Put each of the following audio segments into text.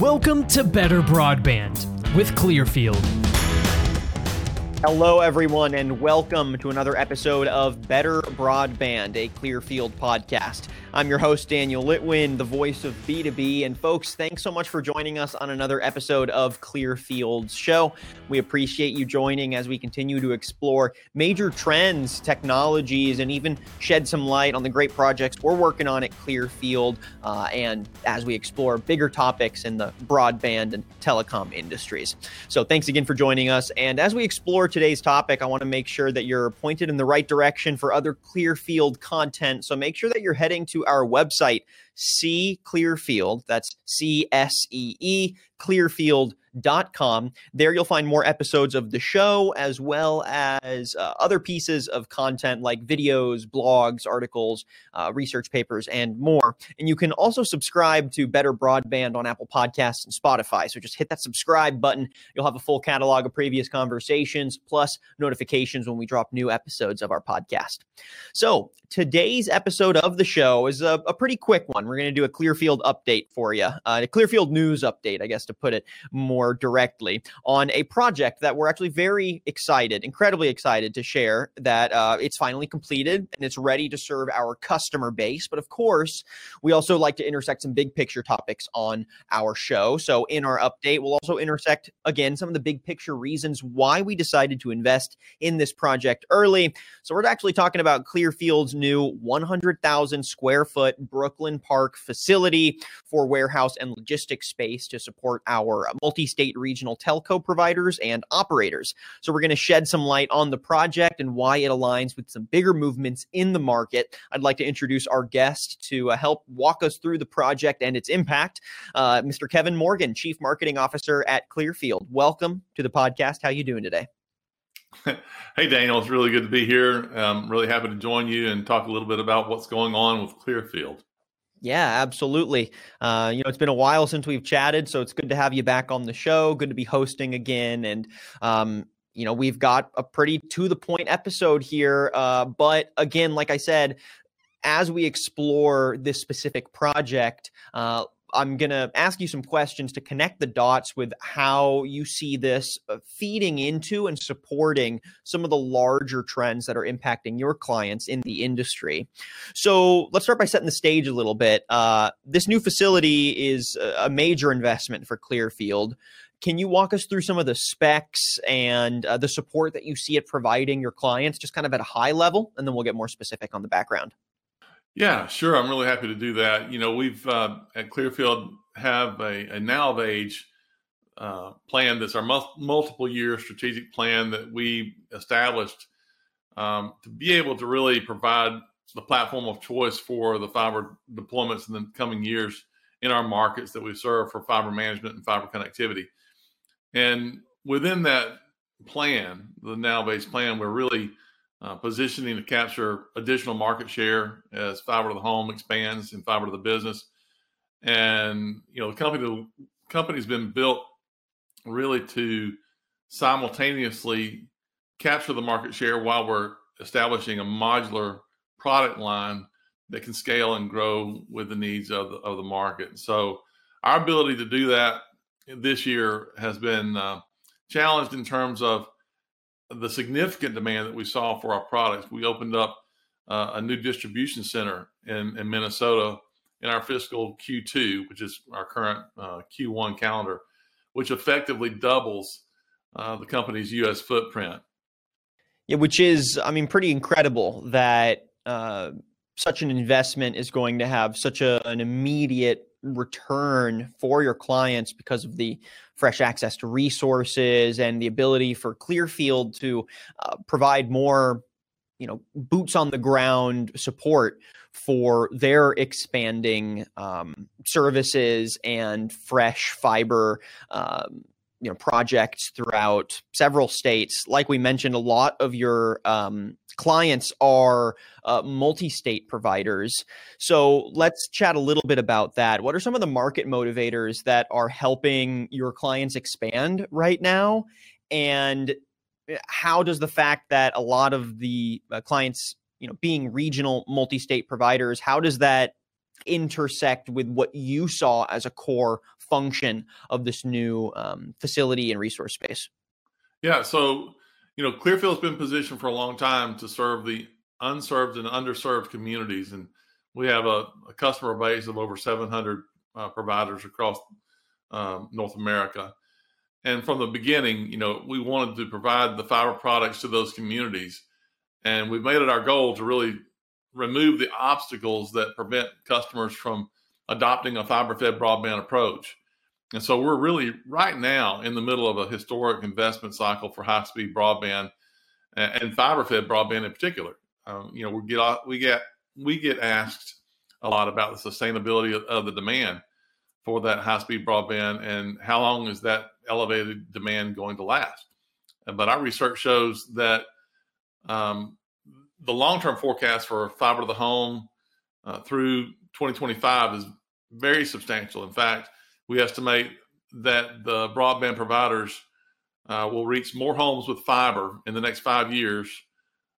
Welcome to Better Broadband with Clearfield. Hello, everyone, and welcome to another episode of Better Broadband, a Clearfield podcast. I'm your host, Daniel Litwin, the voice of B2B. And folks, thanks so much for joining us on another episode of Clearfield's show. We appreciate you joining as we continue to explore major trends, technologies, and even shed some light on the great projects we're working on at Clearfield. Uh, and as we explore bigger topics in the broadband and telecom industries. So thanks again for joining us. And as we explore today's topic, I want to make sure that you're pointed in the right direction for other Clearfield content. So make sure that you're heading to our website, C Clearfield. That's C S E E Clearfield com. There you'll find more episodes of the show as well as uh, other pieces of content like videos, blogs, articles, uh, research papers, and more. And you can also subscribe to Better Broadband on Apple Podcasts and Spotify. So just hit that subscribe button. You'll have a full catalog of previous conversations plus notifications when we drop new episodes of our podcast. So today's episode of the show is a, a pretty quick one. We're going to do a Clearfield update for you, uh, a Clearfield news update, I guess, to put it more directly on a project that we're actually very excited, incredibly excited to share that uh, it's finally completed and it's ready to serve our customer base. But of course, we also like to intersect some big picture topics on our show. So in our update, we'll also intersect again some of the big picture reasons why we decided to invest in this project early. So we're actually talking about Clearfield's new 100,000 square foot Brooklyn Park facility for warehouse and logistics space to support our multi state regional telco providers and operators. So, we're going to shed some light on the project and why it aligns with some bigger movements in the market. I'd like to introduce our guest to uh, help walk us through the project and its impact, uh, Mr. Kevin Morgan, Chief Marketing Officer at Clearfield. Welcome to the podcast. How you doing today? Hey, Daniel, it's really good to be here. I'm really happy to join you and talk a little bit about what's going on with Clearfield. Yeah, absolutely. Uh, you know, it's been a while since we've chatted, so it's good to have you back on the show. Good to be hosting again, and um, you know, we've got a pretty to the point episode here. Uh, but again, like I said, as we explore this specific project, uh, I'm going to ask you some questions to connect the dots with how you see this uh, feeding into and supporting some of the larger trends that are impacting your clients in the industry. So let's start by setting the stage a little bit. Uh, this new facility is a major investment for Clearfield. Can you walk us through some of the specs and uh, the support that you see it providing your clients, just kind of at a high level? And then we'll get more specific on the background. Yeah, sure. I'm really happy to do that. You know, we've uh, at Clearfield have a, a now of age uh, plan that's our multiple year strategic plan that we established um, to be able to really provide the platform of choice for the fiber deployments in the coming years in our markets that we serve for fiber management and fiber connectivity. And within that plan, the now based plan, we're really uh, positioning to capture additional market share as fiber to the home expands and fiber to the business. And you know, the company the company's been built really to simultaneously capture the market share while we're establishing a modular product line that can scale and grow with the needs of the, of the market. So our ability to do that this year has been uh, challenged in terms of the significant demand that we saw for our products, we opened up uh, a new distribution center in, in, Minnesota in our fiscal Q2, which is our current uh, Q1 calendar, which effectively doubles uh, the company's U.S. footprint. Yeah, which is, I mean, pretty incredible that uh, such an investment is going to have such a, an immediate return for your clients because of the fresh access to resources and the ability for Clearfield to uh, provide more, you know, boots on the ground support for their expanding um, services and fresh fiber. Um, you know projects throughout several states. Like we mentioned a lot of your um, clients are uh, multi-state providers. So let's chat a little bit about that. What are some of the market motivators that are helping your clients expand right now? And eh, how does the fact that a lot of the uh, clients you know being regional multi-state providers how does that intersect with what you saw as a core function of this new um, facility and resource space? Yeah, so you know, Clearfield's been positioned for a long time to serve the unserved and underserved communities, and we have a, a customer base of over 700 uh, providers across um, North America. And from the beginning, you know, we wanted to provide the fiber products to those communities, and we've made it our goal to really remove the obstacles that prevent customers from adopting a fiber-fed broadband approach. And so we're really right now in the middle of a historic investment cycle for high-speed broadband and, and fiber-fed broadband in particular. Um, you know, we get we get we get asked a lot about the sustainability of, of the demand for that high-speed broadband and how long is that elevated demand going to last. But our research shows that um, the long-term forecast for fiber to the home uh, through 2025 is very substantial. In fact, we estimate that the broadband providers uh, will reach more homes with fiber in the next five years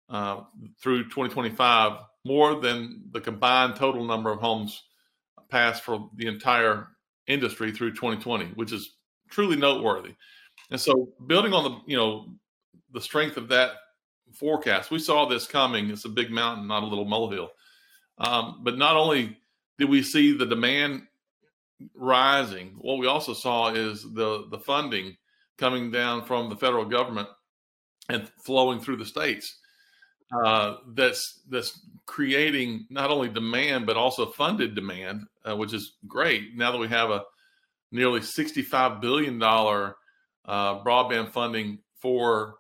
uh, through 2025, more than the combined total number of homes passed for the entire industry through 2020, which is truly noteworthy. And so, building on the you know the strength of that forecast, we saw this coming. It's a big mountain, not a little molehill. Um, but not only did we see the demand rising, what we also saw is the the funding coming down from the federal government and flowing through the states. Uh, that's that's creating not only demand but also funded demand, uh, which is great. Now that we have a nearly sixty-five billion dollar uh, broadband funding for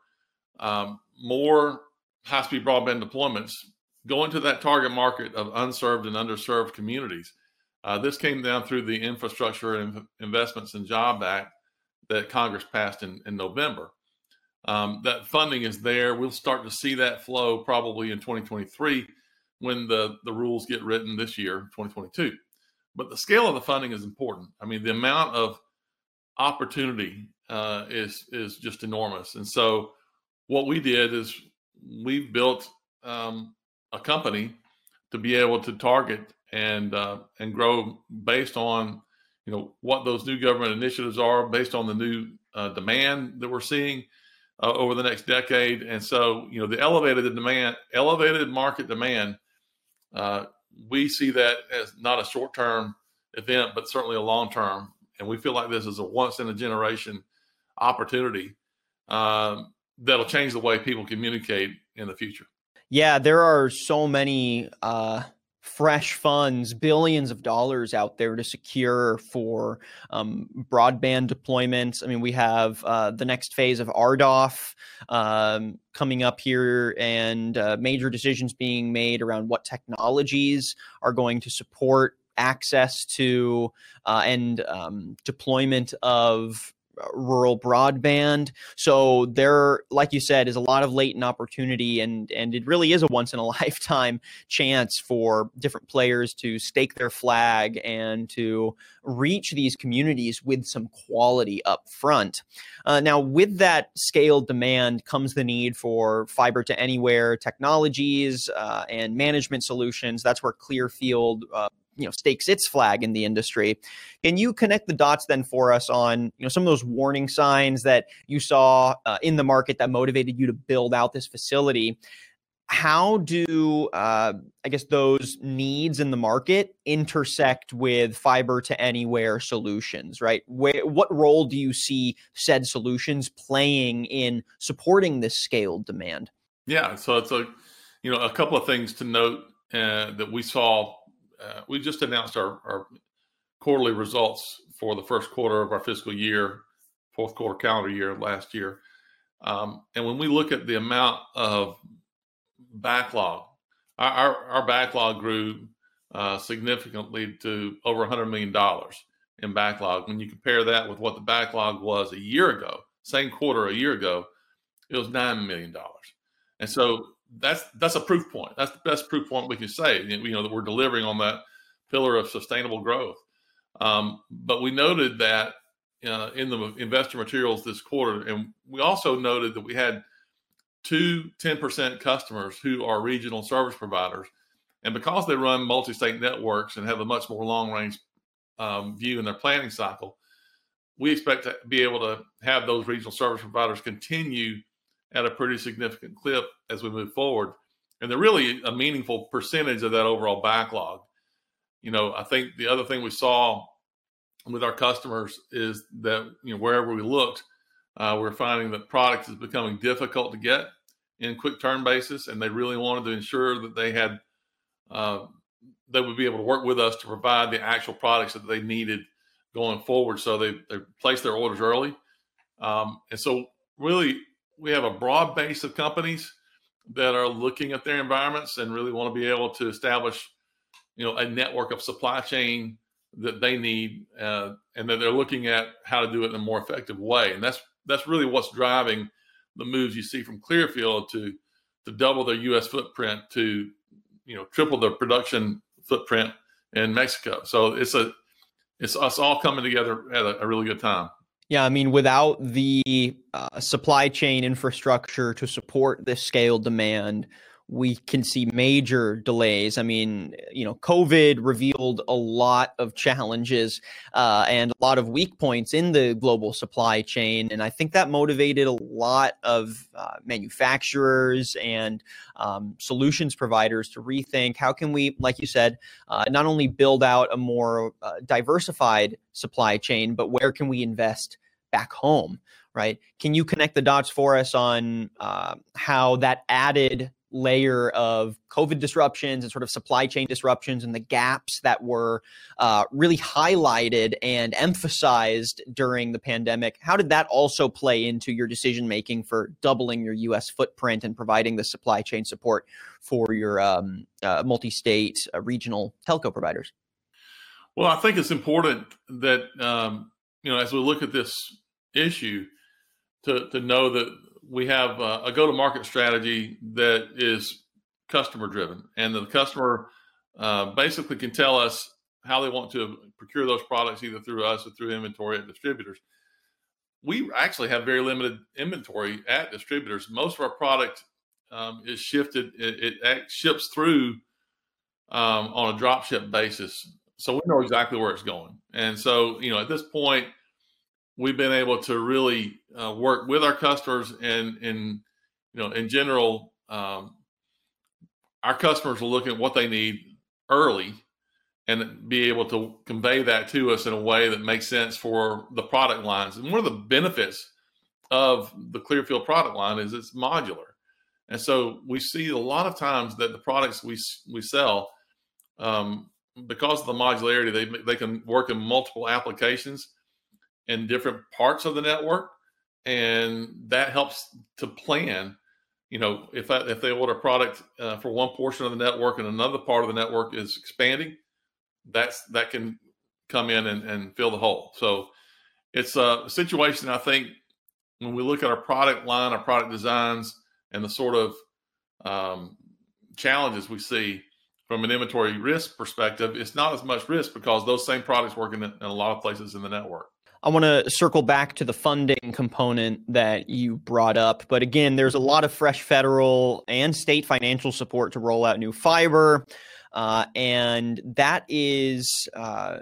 um, more high-speed broadband deployments going to that target market of unserved and underserved communities. Uh, this came down through the Infrastructure Investments and Job Act that Congress passed in, in November. Um, that funding is there. We'll start to see that flow probably in 2023 when the, the rules get written this year, 2022. But the scale of the funding is important. I mean, the amount of opportunity uh, is is just enormous. And so, what we did is we built um, a company to be able to target and uh, and grow based on you know what those new government initiatives are, based on the new uh, demand that we're seeing uh, over the next decade. And so, you know, the elevated demand, elevated market demand, uh, we see that as not a short term event, but certainly a long term. And we feel like this is a once in a generation opportunity um, that'll change the way people communicate in the future. Yeah, there are so many uh, fresh funds, billions of dollars out there to secure for um, broadband deployments. I mean, we have uh, the next phase of RDOF um, coming up here, and uh, major decisions being made around what technologies are going to support access to uh, and um, deployment of rural broadband. So there, like you said, is a lot of latent opportunity, and and it really is a once in a lifetime chance for different players to stake their flag and to reach these communities with some quality up front. Uh, now, with that scaled demand comes the need for fiber to anywhere technologies uh, and management solutions. That's where Clearfield uh, you know stakes its flag in the industry. Can you connect the dots then for us on you know some of those warning signs that you saw uh, in the market that motivated you to build out this facility? How do uh, I guess those needs in the market intersect with fiber to anywhere solutions? Right, Where, what role do you see said solutions playing in supporting this scaled demand? Yeah, so it's a you know a couple of things to note uh, that we saw uh, we just announced our, our quarterly results for the first quarter of our fiscal year, fourth quarter calendar year last year. Um, and when we look at the amount of backlog, our, our, our backlog grew uh, significantly to over $100 million in backlog. When you compare that with what the backlog was a year ago, same quarter a year ago, it was $9 million. And so that's that's a proof point. That's the best proof point we can say. You know that we're delivering on that pillar of sustainable growth. Um, but we noted that uh, in the investor materials this quarter, and we also noted that we had two 10% customers who are regional service providers And because they run multi state networks and have a much more long range um, view in their planning cycle, we expect to be able to have those regional service providers continue at a pretty significant clip as we move forward. And they're really a meaningful percentage of that overall backlog. You know, I think the other thing we saw with our customers is that, you know, wherever we looked, uh, we're finding that product is becoming difficult to get in quick turn basis, and they really wanted to ensure that they had uh, they would be able to work with us to provide the actual products that they needed going forward. So they they placed their orders early, um, and so really we have a broad base of companies that are looking at their environments and really want to be able to establish, you know, a network of supply chain that they need, uh, and that they're looking at how to do it in a more effective way. And that's that's really what's driving the moves you see from Clearfield to to double their U.S. footprint to you know triple their production footprint in Mexico. So it's a it's us all coming together at a, a really good time. Yeah, I mean, without the uh, supply chain infrastructure to support this scale demand, we can see major delays. I mean, you know, COVID revealed a lot of challenges uh, and a lot of weak points in the global supply chain. And I think that motivated a lot of uh, manufacturers and um, solutions providers to rethink how can we, like you said, uh, not only build out a more uh, diversified supply chain, but where can we invest back home? Right? Can you connect the dots for us on uh, how that added layer of COVID disruptions and sort of supply chain disruptions and the gaps that were uh, really highlighted and emphasized during the pandemic. How did that also play into your decision making for doubling your U.S. footprint and providing the supply chain support for your um, uh, multi state uh, regional telco providers? Well, I think it's important that, um, you know, as we look at this issue, to, to know that we have a, a go-to-market strategy that is customer-driven, and the customer uh, basically can tell us how they want to procure those products, either through us or through inventory at distributors. We actually have very limited inventory at distributors. Most of our product um, is shifted; it, it ships through um, on a drop ship basis, so we know exactly where it's going. And so, you know, at this point, we've been able to really uh, work with our customers and in you know in general um, our customers are looking at what they need early and be able to convey that to us in a way that makes sense for the product lines. And one of the benefits of the clearfield product line is it's modular. And so we see a lot of times that the products we we sell um, because of the modularity they, they can work in multiple applications in different parts of the network, and that helps to plan. You know, if I, if they order a product uh, for one portion of the network and another part of the network is expanding, that's that can come in and, and fill the hole. So it's a situation I think when we look at our product line, our product designs, and the sort of um, challenges we see from an inventory risk perspective, it's not as much risk because those same products work in, in a lot of places in the network. I want to circle back to the funding component that you brought up. But again, there's a lot of fresh federal and state financial support to roll out new fiber. Uh, and that is uh,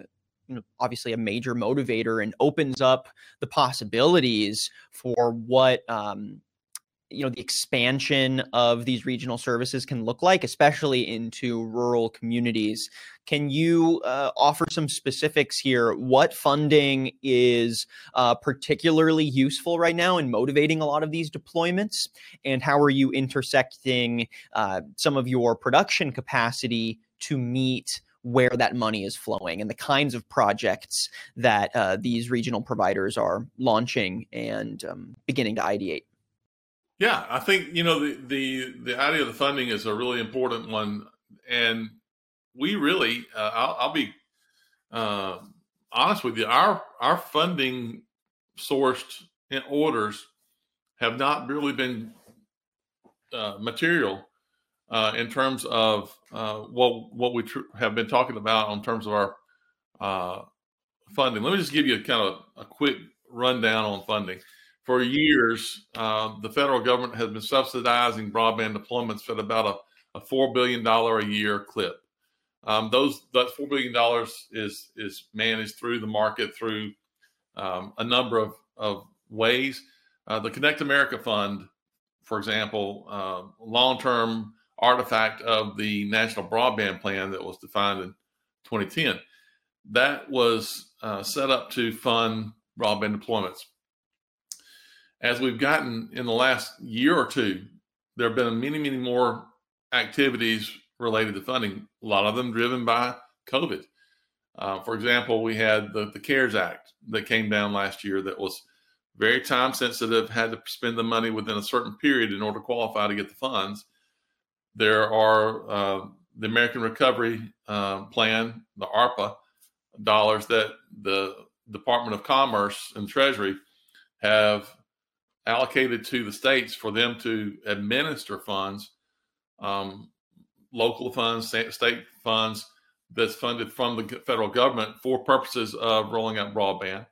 obviously a major motivator and opens up the possibilities for what um, you know the expansion of these regional services can look like especially into rural communities. Can you uh, offer some specifics here? What funding is uh, particularly useful right now in motivating a lot of these deployments? And how are you intersecting uh, some of your production capacity to meet where that money is flowing and the kinds of projects that uh, these regional providers are launching and um, beginning to ideate yeah, I think you know the the the idea of the funding is a really important one, and we really, uh, I'll, I'll, be uh, honest with you, our our funding sourced orders have not really been uh, material uh, in terms of uh, what what we tr- have been talking about in terms of our uh, funding. Let me just give you a kind of a quick rundown on funding for years, uh, the federal government has been subsidizing broadband deployments at about a four billion dollar a year clip. Um, those that four billion dollars is is managed through the market through um, a number of of ways. Uh, the Connect America Fund, for example, uh, long term artifact of the National Broadband Plan that was defined in 2010, that was uh, set up to fund broadband deployments. As we've gotten in the last year or two, there have been many, many more activities related to funding, a lot of them driven by COVID. Uh, for example, we had the, the CARES Act that came down last year that was very time sensitive, had to spend the money within a certain period in order to qualify to get the funds. There are uh, the American Recovery uh, Plan, the ARPA dollars that the Department of Commerce and Treasury have allocated to the states for them to administer funds, um, local funds, state funds that's funded from the federal government for purposes of rolling out broadband.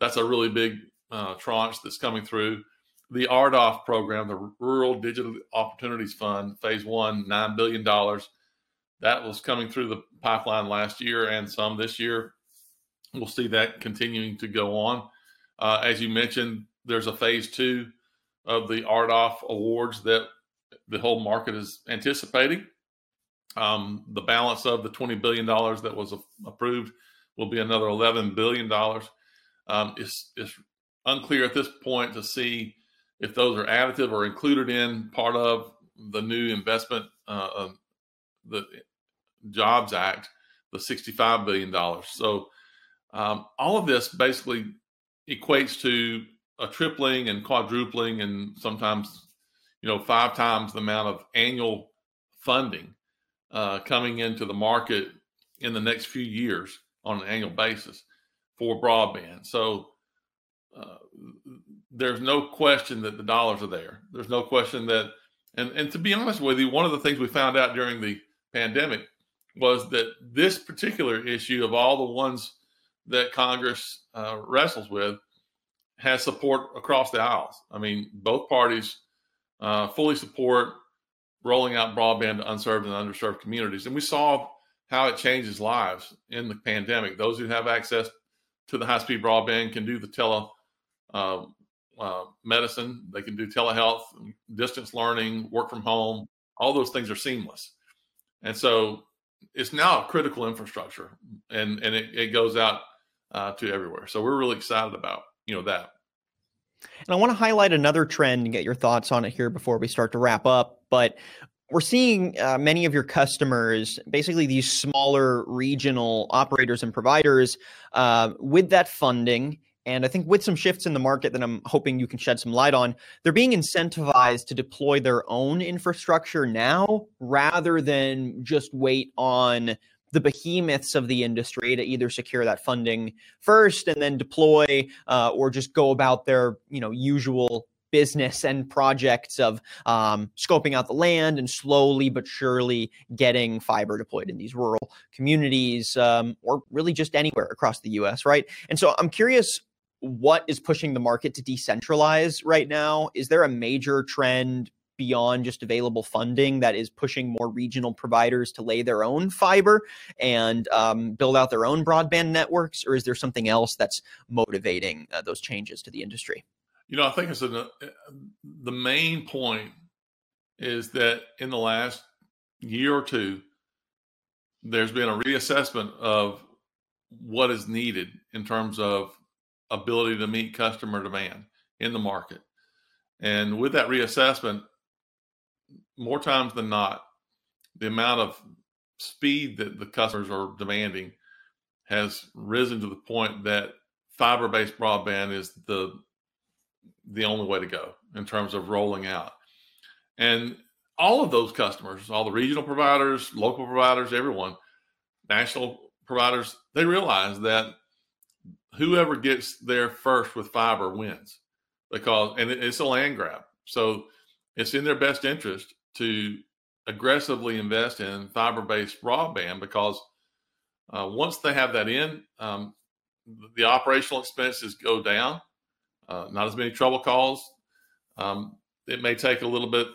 That's a really big uh, tranche that's coming through. The RDOF program, the Rural Digital Opportunities Fund, phase one, $9 billion. That was coming through the pipeline last year and some this year. We'll see that continuing to go on. Uh, as you mentioned, there's a phase two of the RDOF awards that the whole market is anticipating. Um, the balance of the $20 billion that was approved will be another $11 billion. Um, it's, it's unclear at this point to see if those are additive or included in part of the new investment, uh, the Jobs Act, the $65 billion. So um, all of this basically equates to a tripling and quadrupling and sometimes, you know, five times the amount of annual funding uh, coming into the market in the next few years on an annual basis for broadband. So uh, there's no question that the dollars are there. There's no question that, and, and to be honest with you, one of the things we found out during the pandemic was that this particular issue of all the ones that Congress uh, wrestles with has support across the aisles. I mean, both parties uh, fully support rolling out broadband to unserved and underserved communities. And we saw how it changes lives in the pandemic. Those who have access to the high speed broadband can do the tele uh, uh, medicine, they can do telehealth, distance learning, work from home. All those things are seamless. And so it's now a critical infrastructure and, and it, it goes out uh, to everywhere. So we're really excited about, you know, that. And I want to highlight another trend and get your thoughts on it here before we start to wrap up. But we're seeing uh, many of your customers, basically these smaller regional operators and providers, uh, with that funding. And I think with some shifts in the market that I'm hoping you can shed some light on, they're being incentivized to deploy their own infrastructure now rather than just wait on the behemoths of the industry to either secure that funding first and then deploy uh, or just go about their you know usual business and projects of um, scoping out the land and slowly but surely getting fiber deployed in these rural communities um, or really just anywhere across the us right? And so i'm curious what is pushing the market to decentralize right now. Is there a major trend beyond just available funding that is pushing more regional providers to lay their own fiber and um, build out their own broadband networks, or is there something else that's motivating uh, those changes to the industry? You know, I think it's a, uh, the main point is that in the last year or two, there's been a reassessment of what is needed in terms of ability to meet customer demand in the market. And with that reassessment, more times than not, the amount of speed that the customers are demanding has risen to the point that fiber-based broadband is the the only way to go in terms of rolling out. And all of those customers, all the regional providers, local providers, everyone, national providers, they realize that whoever gets there first with fiber wins because and it's a land grab. So it's in their best interest to aggressively invest in fiber based broadband because uh, once they have that in, um, the operational expenses go down, uh, not as many trouble calls. Um, it may take a little bit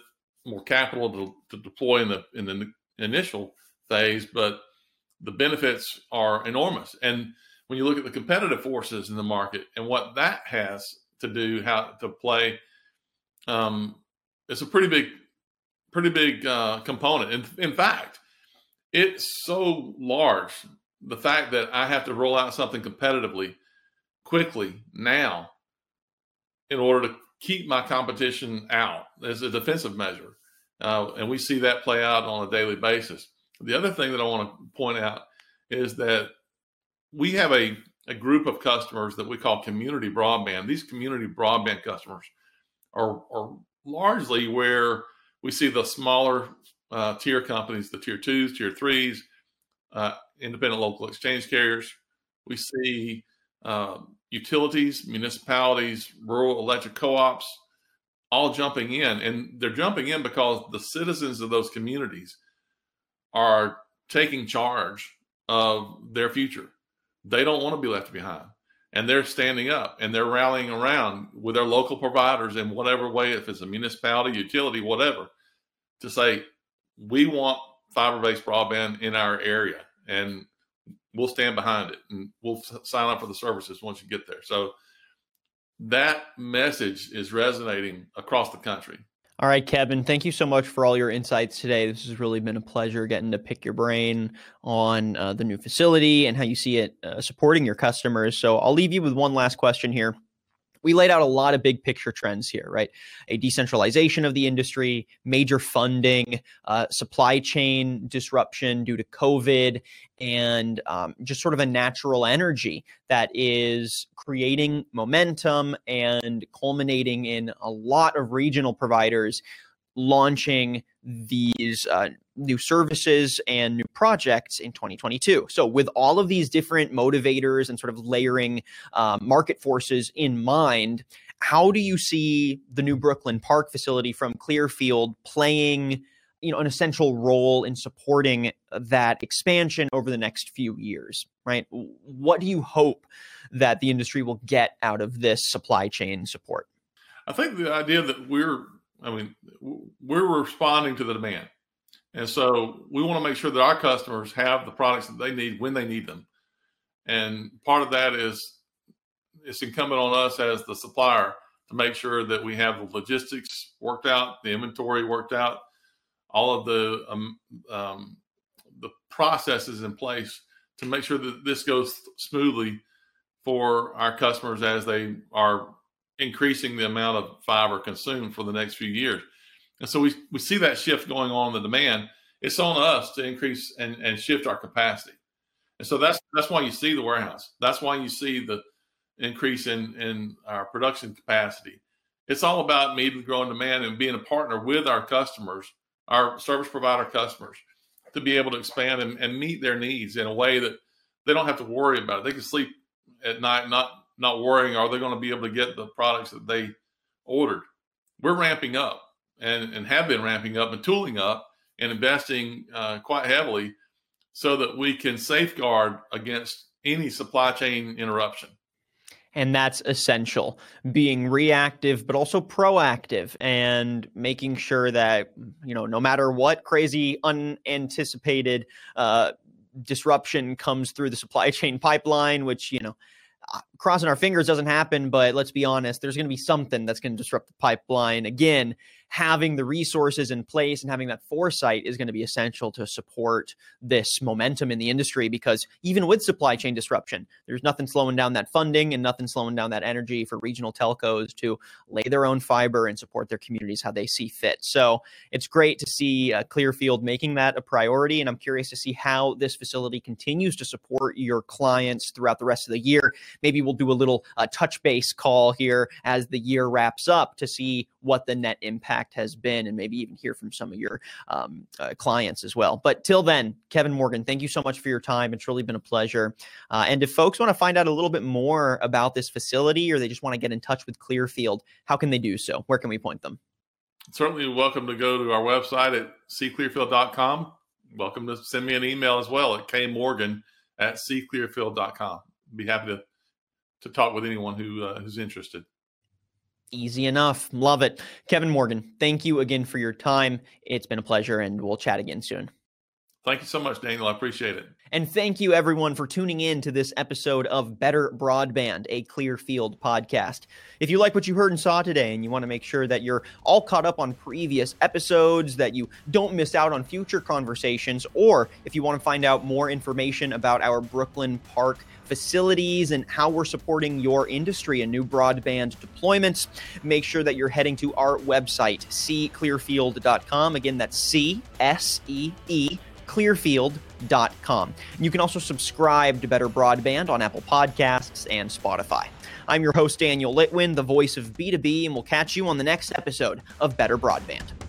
more capital to, to deploy in the in the initial phase, but the benefits are enormous. And when you look at the competitive forces in the market and what that has to do, how to play, um, it's a pretty big, pretty big uh, component. In, in fact, it's so large. The fact that I have to roll out something competitively quickly now in order to keep my competition out as a defensive measure. Uh, and we see that play out on a daily basis. The other thing that I want to point out is that we have a, a group of customers that we call community broadband. These community broadband customers are, are largely where we see the smaller uh, tier companies, the tier twos, tier threes, uh, independent local exchange carriers. We see uh, utilities, municipalities, rural electric co ops all jumping in. And they're jumping in because the citizens of those communities are taking charge of their future. They don't want to be left behind. And they're standing up and they're rallying around with their local providers in whatever way, if it's a municipality, utility, whatever, to say, we want fiber based broadband in our area and we'll stand behind it and we'll sign up for the services once you get there. So that message is resonating across the country. All right, Kevin, thank you so much for all your insights today. This has really been a pleasure getting to pick your brain on uh, the new facility and how you see it uh, supporting your customers. So I'll leave you with one last question here we laid out a lot of big picture trends here, right? A decentralization of the industry, major funding, uh, supply chain disruption due to COVID, and um, just sort of a natural energy that is creating momentum and culminating in a lot of regional providers launching these uh, new services and new projects in 2022. So, with all of these different motivators and sort of layering um, market forces in mind, how do you see the new Brooklyn Park facility from Clearfield playing? you know an essential role in supporting that expansion over the next few years right what do you hope that the industry will get out of this supply chain support i think the idea that we're I mean, we're responding to the demand. And so we want to make sure that our customers have the products that they need when they need them. And part of that is it's incumbent on us as the supplier to make sure that we have the logistics worked out, the inventory worked out, all of the um, um, the processes in place to make sure that this goes smoothly for our customers as they are increasing the amount of fiber consumed for the next few years. And so we, we see that shift going on in the demand. It's on us to increase and, and shift our capacity. And so that's that's why you see the warehouse. That's why you see the increase in, in our production capacity. It's all about meeting the growing demand and being a partner with our customers, our service provider customers, to be able to expand and, and meet their needs in a way that they don't have to worry about it. They can sleep at night not not worrying are they going to be able to get the products that they ordered. We're ramping up and, and have been ramping up and tooling up and investing uh, quite heavily so that we can safeguard against any supply chain interruption. And that's essential. Being reactive, but also proactive and making sure that, you know, no matter what crazy, unanticipated uh, disruption comes through the supply chain pipeline, which, you know, crossing our fingers doesn't happen, but let's be honest, there's going to be something that's going to disrupt the pipeline. Again, having the resources in place and having that foresight is going to be essential to support this momentum in the industry because even with supply chain disruption, there's nothing slowing down that funding and nothing slowing down that energy for regional telcos to lay their own fiber and support their communities how they see fit. So it's great to see uh, Clearfield making that a priority. And I'm curious to see how this facility continues to support your clients throughout the rest of the year. Maybe we'll do a little uh, touch base call here as the year wraps up to see what the net impact has been and maybe even hear from some of your um, uh, clients as well. But till then, Kevin Morgan, thank you so much for your time. It's really been a pleasure. Uh, and if folks want to find out a little bit more about this facility or they just want to get in touch with Clearfield, how can they do so? Where can we point them? Certainly welcome to go to our website at seeclearfield.com. Welcome to send me an email as well at kmorgan at seeclearfield.com. Be happy to to talk with anyone who uh, who's interested. Easy enough. Love it. Kevin Morgan, thank you again for your time. It's been a pleasure, and we'll chat again soon. Thank you so much, Daniel. I appreciate it. And thank you, everyone, for tuning in to this episode of Better Broadband, a Clearfield podcast. If you like what you heard and saw today, and you want to make sure that you're all caught up on previous episodes, that you don't miss out on future conversations, or if you want to find out more information about our Brooklyn Park facilities and how we're supporting your industry and new broadband deployments, make sure that you're heading to our website,seeclearfield.com. Again, that's C S E E clearfield.com. You can also subscribe to Better Broadband on Apple Podcasts and Spotify. I'm your host, Daniel Litwin, the voice of B2B, and we'll catch you on the next episode of Better Broadband.